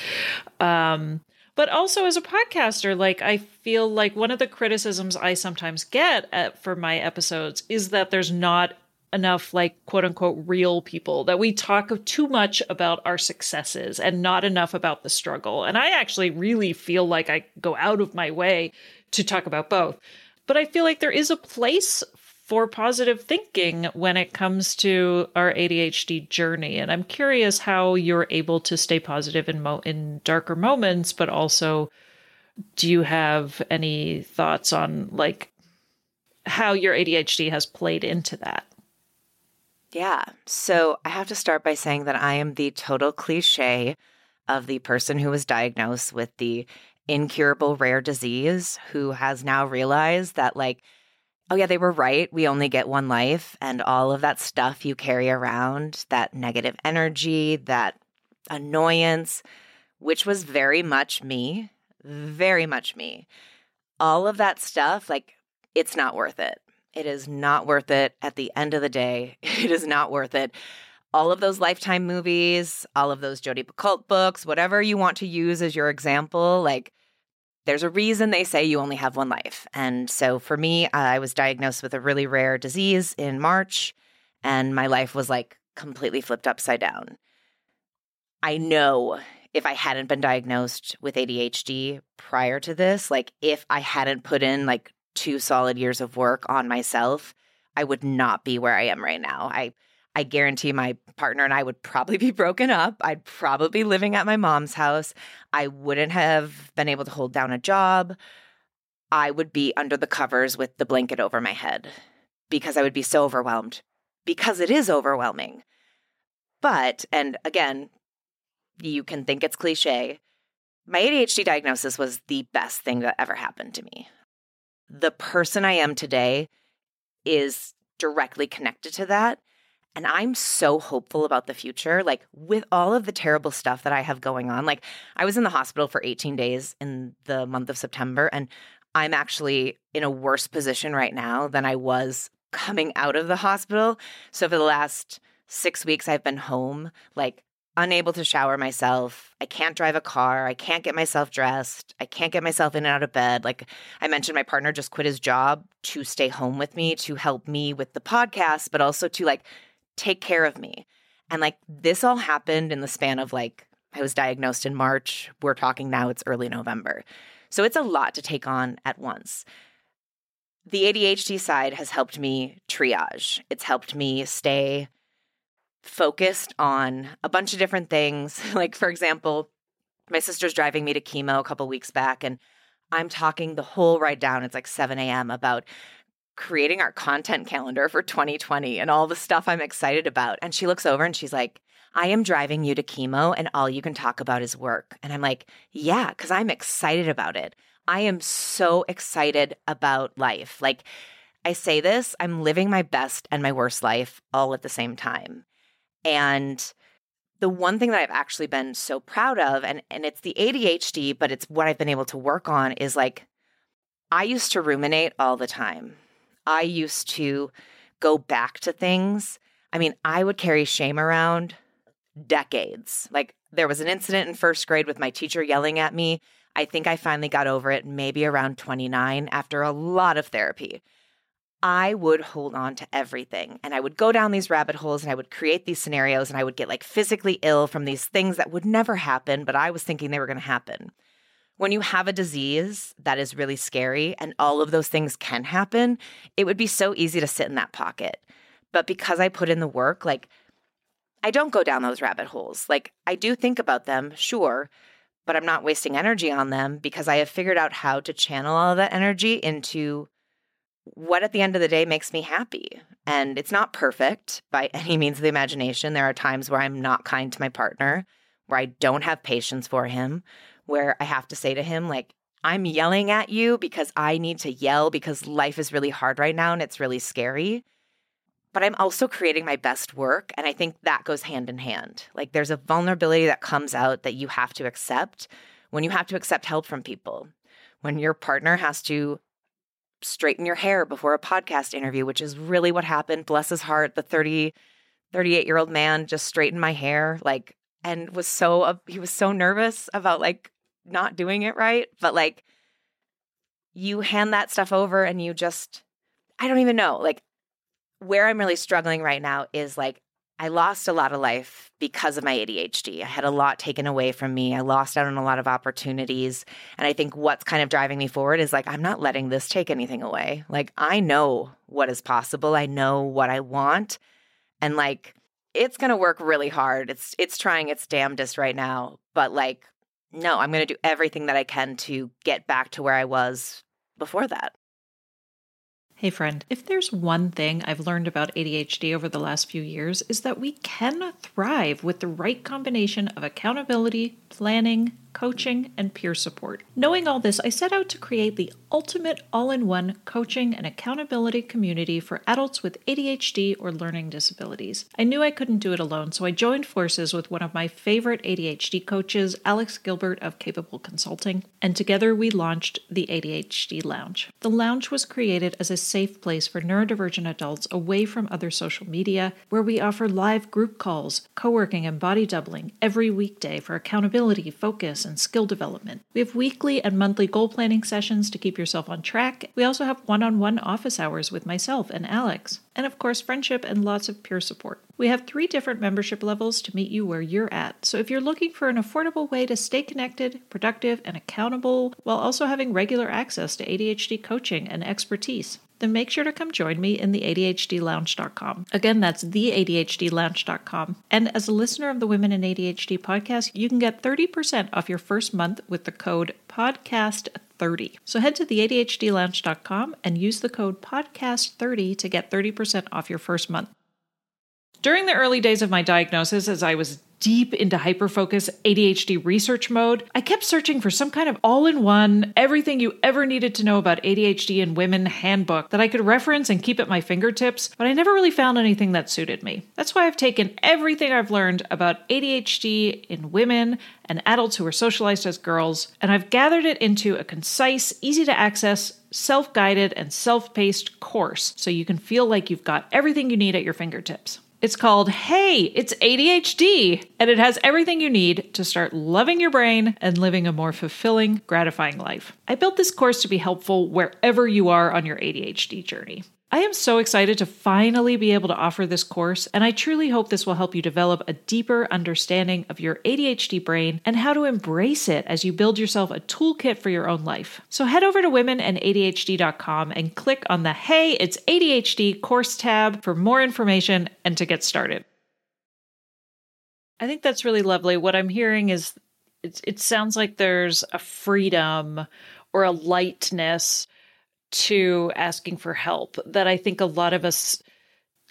Um, but also as a podcaster like i feel like one of the criticisms i sometimes get at, for my episodes is that there's not enough like quote unquote real people that we talk too much about our successes and not enough about the struggle and i actually really feel like i go out of my way to talk about both but i feel like there is a place for positive thinking when it comes to our ADHD journey. And I'm curious how you're able to stay positive in mo- in darker moments, but also do you have any thoughts on like how your ADHD has played into that? Yeah. So I have to start by saying that I am the total cliche of the person who was diagnosed with the incurable rare disease who has now realized that like oh, yeah, they were right. We only get one life. And all of that stuff you carry around, that negative energy, that annoyance, which was very much me, very much me. All of that stuff, like, it's not worth it. It is not worth it at the end of the day. It is not worth it. All of those Lifetime movies, all of those Jodi Picoult books, whatever you want to use as your example, like, there's a reason they say you only have one life. And so for me, I was diagnosed with a really rare disease in March, and my life was like completely flipped upside down. I know if I hadn't been diagnosed with ADHD prior to this, like if I hadn't put in like two solid years of work on myself, I would not be where I am right now. I I guarantee my partner and I would probably be broken up. I'd probably be living at my mom's house. I wouldn't have been able to hold down a job. I would be under the covers with the blanket over my head because I would be so overwhelmed because it is overwhelming. But, and again, you can think it's cliche. My ADHD diagnosis was the best thing that ever happened to me. The person I am today is directly connected to that. And I'm so hopeful about the future. Like, with all of the terrible stuff that I have going on, like, I was in the hospital for 18 days in the month of September, and I'm actually in a worse position right now than I was coming out of the hospital. So, for the last six weeks, I've been home, like, unable to shower myself. I can't drive a car. I can't get myself dressed. I can't get myself in and out of bed. Like I mentioned, my partner just quit his job to stay home with me to help me with the podcast, but also to like take care of me. And like this all happened in the span of like, I was diagnosed in March. We're talking now, it's early November. So it's a lot to take on at once. The ADHD side has helped me triage, it's helped me stay focused on a bunch of different things. like, for example, my sister's driving me to chemo a couple weeks back, and I'm talking the whole ride down. It's like 7 a.m. about creating our content calendar for 2020 and all the stuff I'm excited about. And she looks over and she's like, I am driving you to chemo and all you can talk about is work. And I'm like, yeah, because I'm excited about it. I am so excited about life. Like, I say this, I'm living my best and my worst life all at the same time. And the one thing that I've actually been so proud of, and, and it's the ADHD, but it's what I've been able to work on, is like, I used to ruminate all the time. I used to go back to things. I mean, I would carry shame around decades. Like there was an incident in first grade with my teacher yelling at me. I think I finally got over it maybe around 29 after a lot of therapy. I would hold on to everything and I would go down these rabbit holes and I would create these scenarios and I would get like physically ill from these things that would never happen, but I was thinking they were going to happen when you have a disease that is really scary and all of those things can happen, it would be so easy to sit in that pocket. But because I put in the work, like I don't go down those rabbit holes. Like I do think about them, sure, but I'm not wasting energy on them because I have figured out how to channel all of that energy into what at the end of the day makes me happy. And it's not perfect by any means of the imagination. There are times where I'm not kind to my partner, where I don't have patience for him, where I have to say to him, like, I'm yelling at you because I need to yell because life is really hard right now and it's really scary. but I'm also creating my best work. And I think that goes hand in hand. Like there's a vulnerability that comes out that you have to accept when you have to accept help from people, when your partner has to straighten your hair before a podcast interview, which is really what happened. Bless his heart, the 30, 38 year old man just straightened my hair, like, and was so, uh, he was so nervous about like not doing it right. But like, you hand that stuff over and you just, I don't even know. Like, where I'm really struggling right now is like I lost a lot of life because of my ADHD. I had a lot taken away from me. I lost out on a lot of opportunities. And I think what's kind of driving me forward is like, I'm not letting this take anything away. Like, I know what is possible, I know what I want. And like, it's going to work really hard. It's it's trying its damnedest right now, but like no, I'm going to do everything that I can to get back to where I was before that. Hey, friend, if there's one thing I've learned about ADHD over the last few years, is that we can thrive with the right combination of accountability, planning, coaching, and peer support. Knowing all this, I set out to create the ultimate all in one coaching and accountability community for adults with ADHD or learning disabilities. I knew I couldn't do it alone, so I joined forces with one of my favorite ADHD coaches, Alex Gilbert of Capable Consulting, and together we launched the ADHD Lounge. The lounge was created as a safe place for neurodivergent adults away from other social media, where we offer live group calls, co working, and body doubling every weekday for accountability, focus, and skill development. We have weekly and monthly goal planning sessions to keep yourself on track. We also have one on one office hours with myself and Alex. And of course, friendship and lots of peer support. We have three different membership levels to meet you where you're at. So if you're looking for an affordable way to stay connected, productive, and accountable while also having regular access to ADHD coaching and expertise, then make sure to come join me in the ADHDlounge.com. Again, that's the ADHDlounge.com. And as a listener of the Women and ADHD podcast, you can get 30% off your first month with the code podcast30. So head to the ADHDlounge.com and use the code podcast30 to get 30% off your first month. During the early days of my diagnosis, as I was deep into hyperfocus ADHD research mode, I kept searching for some kind of all in one, everything you ever needed to know about ADHD in women handbook that I could reference and keep at my fingertips, but I never really found anything that suited me. That's why I've taken everything I've learned about ADHD in women and adults who are socialized as girls, and I've gathered it into a concise, easy to access, self guided, and self paced course so you can feel like you've got everything you need at your fingertips. It's called Hey, It's ADHD, and it has everything you need to start loving your brain and living a more fulfilling, gratifying life. I built this course to be helpful wherever you are on your ADHD journey. I am so excited to finally be able to offer this course, and I truly hope this will help you develop a deeper understanding of your ADHD brain and how to embrace it as you build yourself a toolkit for your own life. So head over to womenandadhd.com and click on the Hey, it's ADHD course tab for more information and to get started. I think that's really lovely. What I'm hearing is it, it sounds like there's a freedom or a lightness to asking for help that I think a lot of us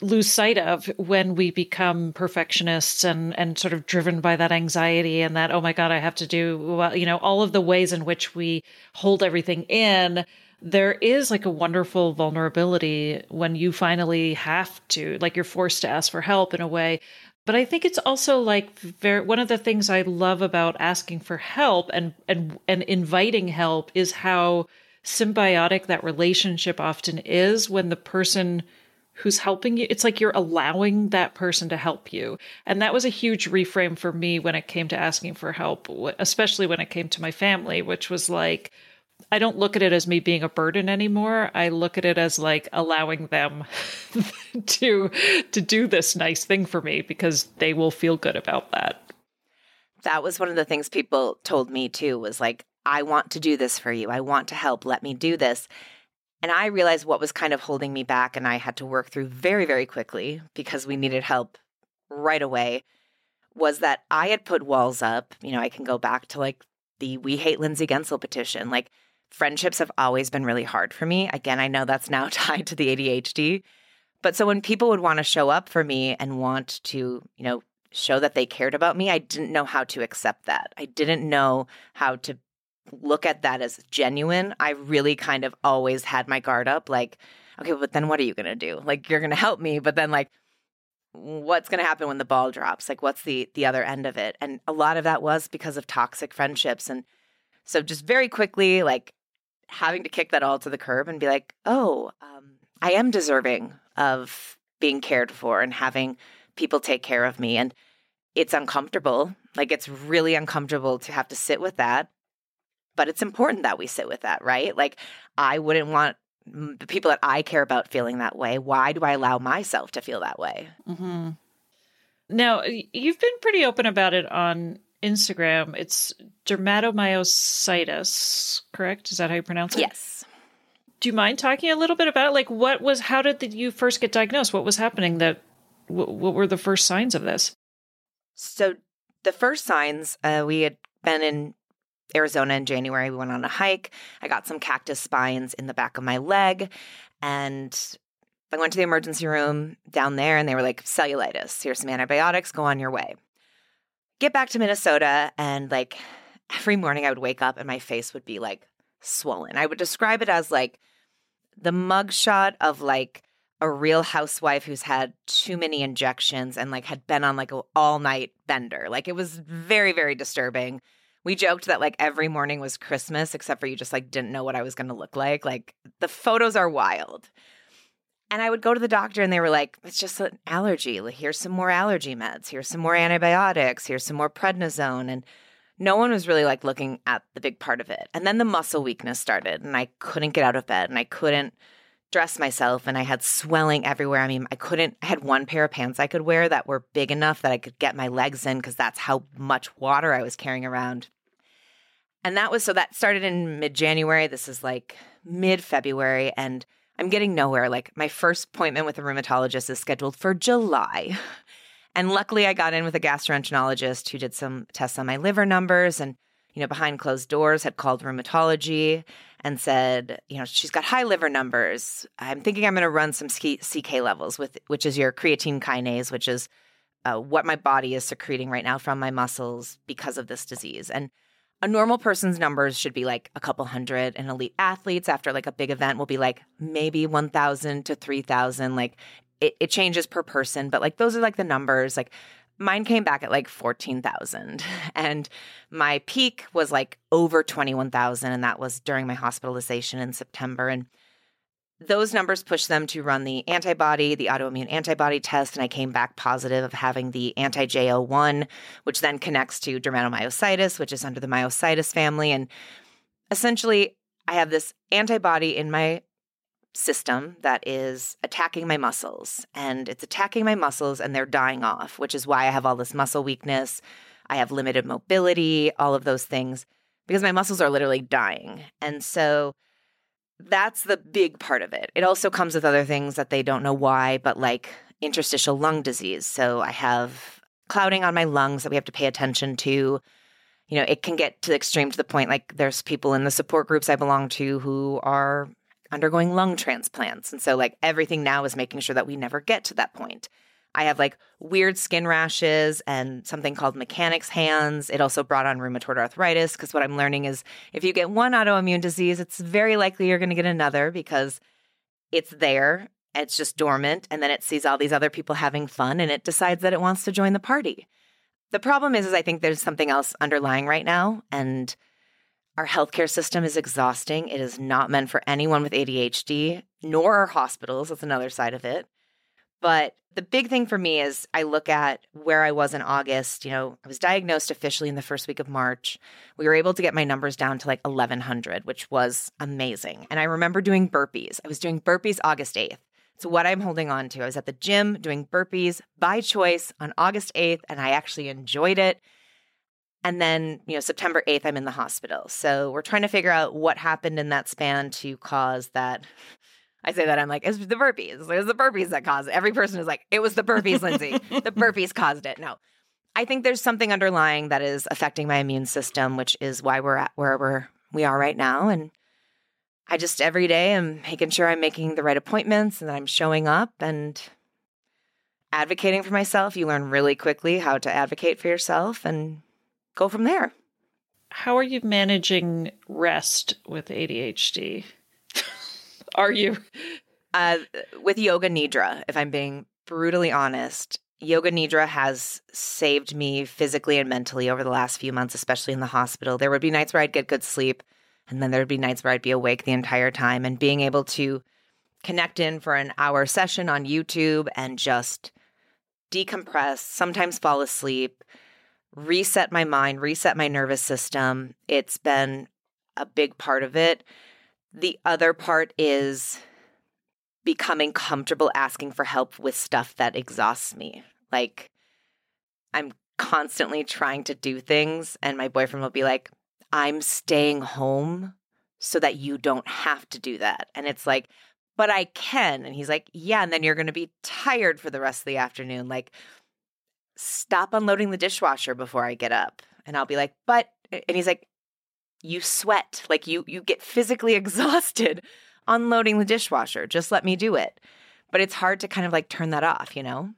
lose sight of when we become perfectionists and and sort of driven by that anxiety and that oh my god I have to do well, you know all of the ways in which we hold everything in. There is like a wonderful vulnerability when you finally have to like you're forced to ask for help in a way. But I think it's also like very, one of the things I love about asking for help and and and inviting help is how symbiotic that relationship often is when the person who's helping you it's like you're allowing that person to help you and that was a huge reframe for me when it came to asking for help especially when it came to my family which was like I don't look at it as me being a burden anymore. I look at it as like allowing them to to do this nice thing for me because they will feel good about that. That was one of the things people told me too was like I want to do this for you. I want to help. Let me do this. And I realized what was kind of holding me back, and I had to work through very, very quickly because we needed help right away. Was that I had put walls up. You know, I can go back to like the We Hate Lindsay Guentzel petition. Like, friendships have always been really hard for me. Again, I know that's now tied to the ADHD. But so when people would want to show up for me and want to, you know, show that they cared about me, I didn't know how to accept that. I didn't know how to look at that as genuine. I really kind of always had my guard up. Like, okay, but then what are you going to do? Like, you're going to help me, but then, like, what's going to happen when the ball drops? Like, what's the the other end of it? And a lot of that was because of toxic friendships. And so, just very quickly, like, having to kick that all to the curb and be like, oh, um, I am deserving of being cared for and having people take care of me. And it's uncomfortable. Like, it's really uncomfortable to have to sit with that. But it's important that we sit with that, right? Like, I wouldn't want the people that I care about feeling that way. Why do I allow myself to feel that way? Mm-hmm. Now, you've been pretty open about it on Instagram. It's dermatomyositis, correct? Is that how you pronounce it? Yes. Do you mind talking a little bit about it? Like, what was, how did you first get diagnosed? What was happening that, what, what were the first signs of this? So, the first signs, uh, we had been in Arizona in January. We went on a hike. I got some cactus spines in the back of my leg. And I went to the emergency room down there and they were like, cellulitis, here's some antibiotics, go on your way. Get back to Minnesota. And like every morning I would wake up and my face would be like swollen. I would describe it as like the mugshot of like a real housewife who's had too many injections and like had been on like an all night bender. Like it was very, very disturbing we joked that like every morning was Christmas, except for you just like didn't know what I was going to look like. Like the photos are wild. And I would go to the doctor and they were like, it's just an allergy. Here's some more allergy meds. Here's some more antibiotics. Here's some more prednisone. And no one was really like looking at the big part of it. And then the muscle weakness started and I couldn't get out of bed and I couldn't dress myself and I had swelling everywhere. I mean, I couldn't, I had one pair of pants I could wear that were big enough that I could get my legs in because that's how much water I was carrying around. And that was so that started in mid January. This is like mid February, and I'm getting nowhere. Like my first appointment with a rheumatologist is scheduled for July. And luckily, I got in with a gastroenterologist who did some tests on my liver numbers and, you know, behind closed doors had called rheumatology and said, you know, she's got high liver numbers. I'm thinking I'm going to run some CK levels with, which is your creatine kinase, which is uh, what my body is secreting right now from my muscles because of this disease. And a normal person's numbers should be like a couple hundred and elite athletes after like a big event will be like maybe 1000 to 3000 like it, it changes per person but like those are like the numbers like mine came back at like 14,000 and my peak was like over 21,000 and that was during my hospitalization in September and those numbers pushed them to run the antibody, the autoimmune antibody test, and I came back positive of having the anti JO1, which then connects to dermatomyositis, which is under the myositis family. And essentially, I have this antibody in my system that is attacking my muscles, and it's attacking my muscles, and they're dying off, which is why I have all this muscle weakness. I have limited mobility, all of those things, because my muscles are literally dying. And so, that's the big part of it. It also comes with other things that they don't know why, but like interstitial lung disease. So I have clouding on my lungs that we have to pay attention to. You know, it can get to the extreme to the point like there's people in the support groups I belong to who are undergoing lung transplants. And so like everything now is making sure that we never get to that point. I have like weird skin rashes and something called mechanic's hands. It also brought on rheumatoid arthritis because what I'm learning is if you get one autoimmune disease, it's very likely you're going to get another because it's there, it's just dormant, and then it sees all these other people having fun and it decides that it wants to join the party. The problem is, is I think there's something else underlying right now, and our healthcare system is exhausting. It is not meant for anyone with ADHD, nor our hospitals. That's another side of it. But the big thing for me is I look at where I was in August. You know, I was diagnosed officially in the first week of March. We were able to get my numbers down to like 1100, which was amazing. And I remember doing burpees. I was doing burpees August 8th. So what I'm holding on to. I was at the gym doing burpees by choice on August 8th, and I actually enjoyed it. And then, you know, September 8th, I'm in the hospital. So we're trying to figure out what happened in that span to cause that I say that I'm like, it's the burpees. It was the burpees that caused it. Every person is like, it was the burpees, Lindsay. the burpees caused it. No. I think there's something underlying that is affecting my immune system, which is why we're at where we're we are right now. And I just every day am making sure I'm making the right appointments and that I'm showing up and advocating for myself. You learn really quickly how to advocate for yourself and go from there. How are you managing rest with ADHD? Are you? Uh, with Yoga Nidra, if I'm being brutally honest, Yoga Nidra has saved me physically and mentally over the last few months, especially in the hospital. There would be nights where I'd get good sleep, and then there would be nights where I'd be awake the entire time. And being able to connect in for an hour session on YouTube and just decompress, sometimes fall asleep, reset my mind, reset my nervous system. It's been a big part of it. The other part is becoming comfortable asking for help with stuff that exhausts me. Like, I'm constantly trying to do things, and my boyfriend will be like, I'm staying home so that you don't have to do that. And it's like, but I can. And he's like, yeah. And then you're going to be tired for the rest of the afternoon. Like, stop unloading the dishwasher before I get up. And I'll be like, but, and he's like, you sweat. Like, you, you get physically exhausted unloading the dishwasher. Just let me do it. But it's hard to kind of like turn that off, you know?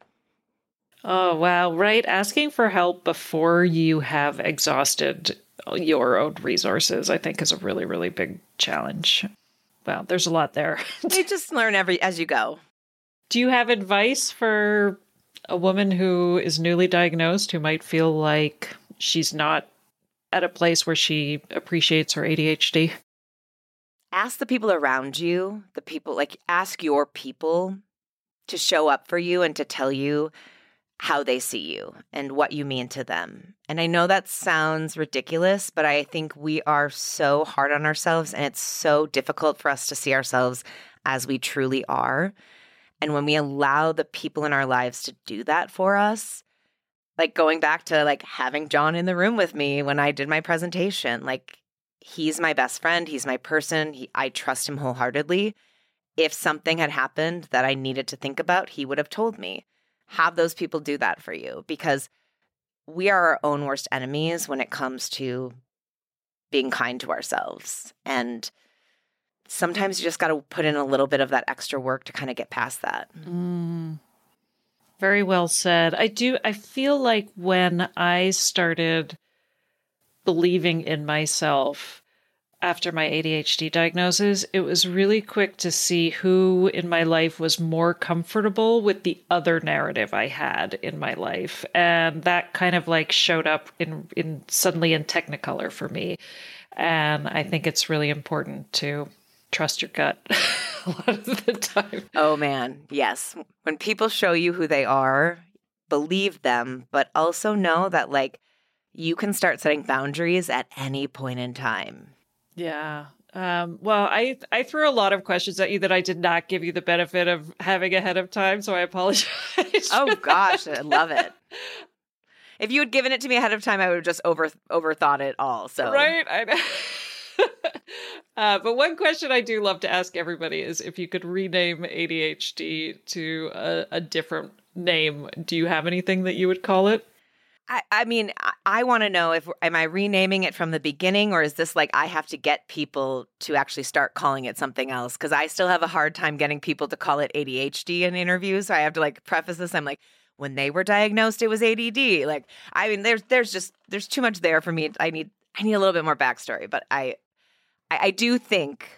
Oh, wow. Right. Asking for help before you have exhausted your own resources, I think, is a really, really big challenge. Well, there's a lot there. you just learn every as you go. Do you have advice for a woman who is newly diagnosed who might feel like she's not at a place where she appreciates her ADHD? Ask the people around you, the people like ask your people to show up for you and to tell you how they see you and what you mean to them. And I know that sounds ridiculous, but I think we are so hard on ourselves and it's so difficult for us to see ourselves as we truly are. And when we allow the people in our lives to do that for us, like going back to like having John in the room with me when I did my presentation, like he's my best friend, he's my person, he, I trust him wholeheartedly. If something had happened that I needed to think about, he would have told me have those people do that for you because we are our own worst enemies when it comes to being kind to ourselves. And sometimes you just got to put in a little bit of that extra work to kind of get past that. Mm. Very well said. I do, I feel like when I started believing in myself, after my ADHD diagnosis, it was really quick to see who in my life was more comfortable with the other narrative I had in my life. And that kind of like showed up in, in suddenly in Technicolor for me. And I think it's really important to trust your gut a lot of the time. Oh man, yes. When people show you who they are, believe them, but also know that like you can start setting boundaries at any point in time. Yeah. Um, well, I I threw a lot of questions at you that I did not give you the benefit of having ahead of time, so I apologize. oh gosh, I love it. If you had given it to me ahead of time, I would have just over overthought it all. So right, I uh, but one question I do love to ask everybody is if you could rename ADHD to a, a different name, do you have anything that you would call it? I, I mean, I, I want to know if am I renaming it from the beginning, or is this like I have to get people to actually start calling it something else? Because I still have a hard time getting people to call it ADHD in interviews. So I have to like preface this. I'm like, when they were diagnosed, it was ADD. Like, I mean, there's there's just there's too much there for me. I need I need a little bit more backstory, but I I, I do think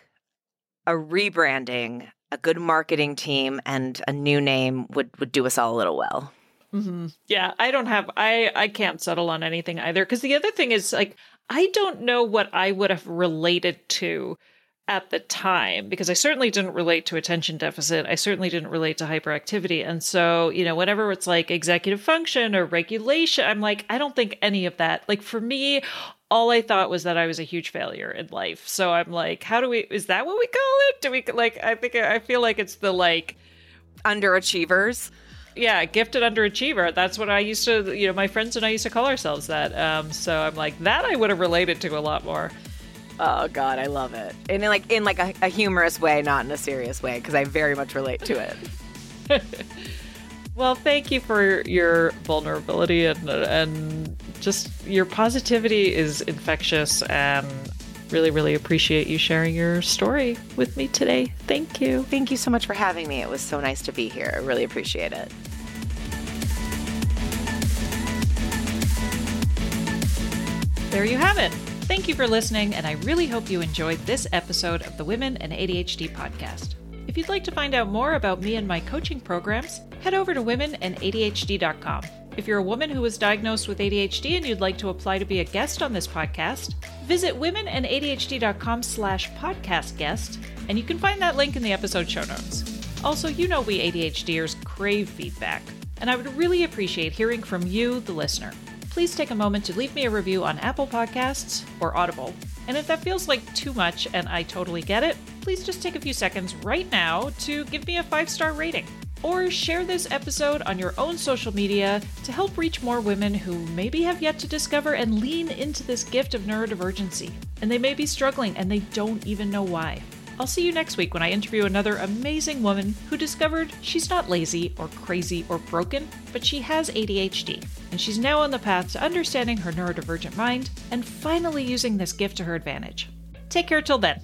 a rebranding, a good marketing team, and a new name would would do us all a little well. Mm-hmm. Yeah, I don't have I I can't settle on anything either because the other thing is like I don't know what I would have related to at the time because I certainly didn't relate to attention deficit. I certainly didn't relate to hyperactivity. And so, you know, whenever it's like executive function or regulation, I'm like, I don't think any of that. Like for me, all I thought was that I was a huge failure in life. So I'm like, how do we, is that what we call it? Do we like, I think, I feel like it's the like underachievers yeah, gifted underachiever. That's what I used to, you know, my friends and I used to call ourselves that. Um, so I'm like, that I would have related to a lot more. Oh God, I love it. And in like in like a, a humorous way, not in a serious way, because I very much relate to it. well, thank you for your vulnerability and and just your positivity is infectious and really, really appreciate you sharing your story with me today. Thank you. Thank you so much for having me. It was so nice to be here. I really appreciate it. There you have it. Thank you for listening, and I really hope you enjoyed this episode of the Women and ADHD podcast. If you'd like to find out more about me and my coaching programs, head over to womenandadhd.com. If you're a woman who was diagnosed with ADHD and you'd like to apply to be a guest on this podcast, visit womenandadhd.com slash podcast guest, and you can find that link in the episode show notes. Also, you know we ADHDers crave feedback, and I would really appreciate hearing from you, the listener. Please take a moment to leave me a review on Apple Podcasts or Audible. And if that feels like too much and I totally get it, please just take a few seconds right now to give me a five star rating. Or share this episode on your own social media to help reach more women who maybe have yet to discover and lean into this gift of neurodivergency. And they may be struggling and they don't even know why. I'll see you next week when I interview another amazing woman who discovered she's not lazy or crazy or broken, but she has ADHD. And she's now on the path to understanding her neurodivergent mind and finally using this gift to her advantage. Take care till then.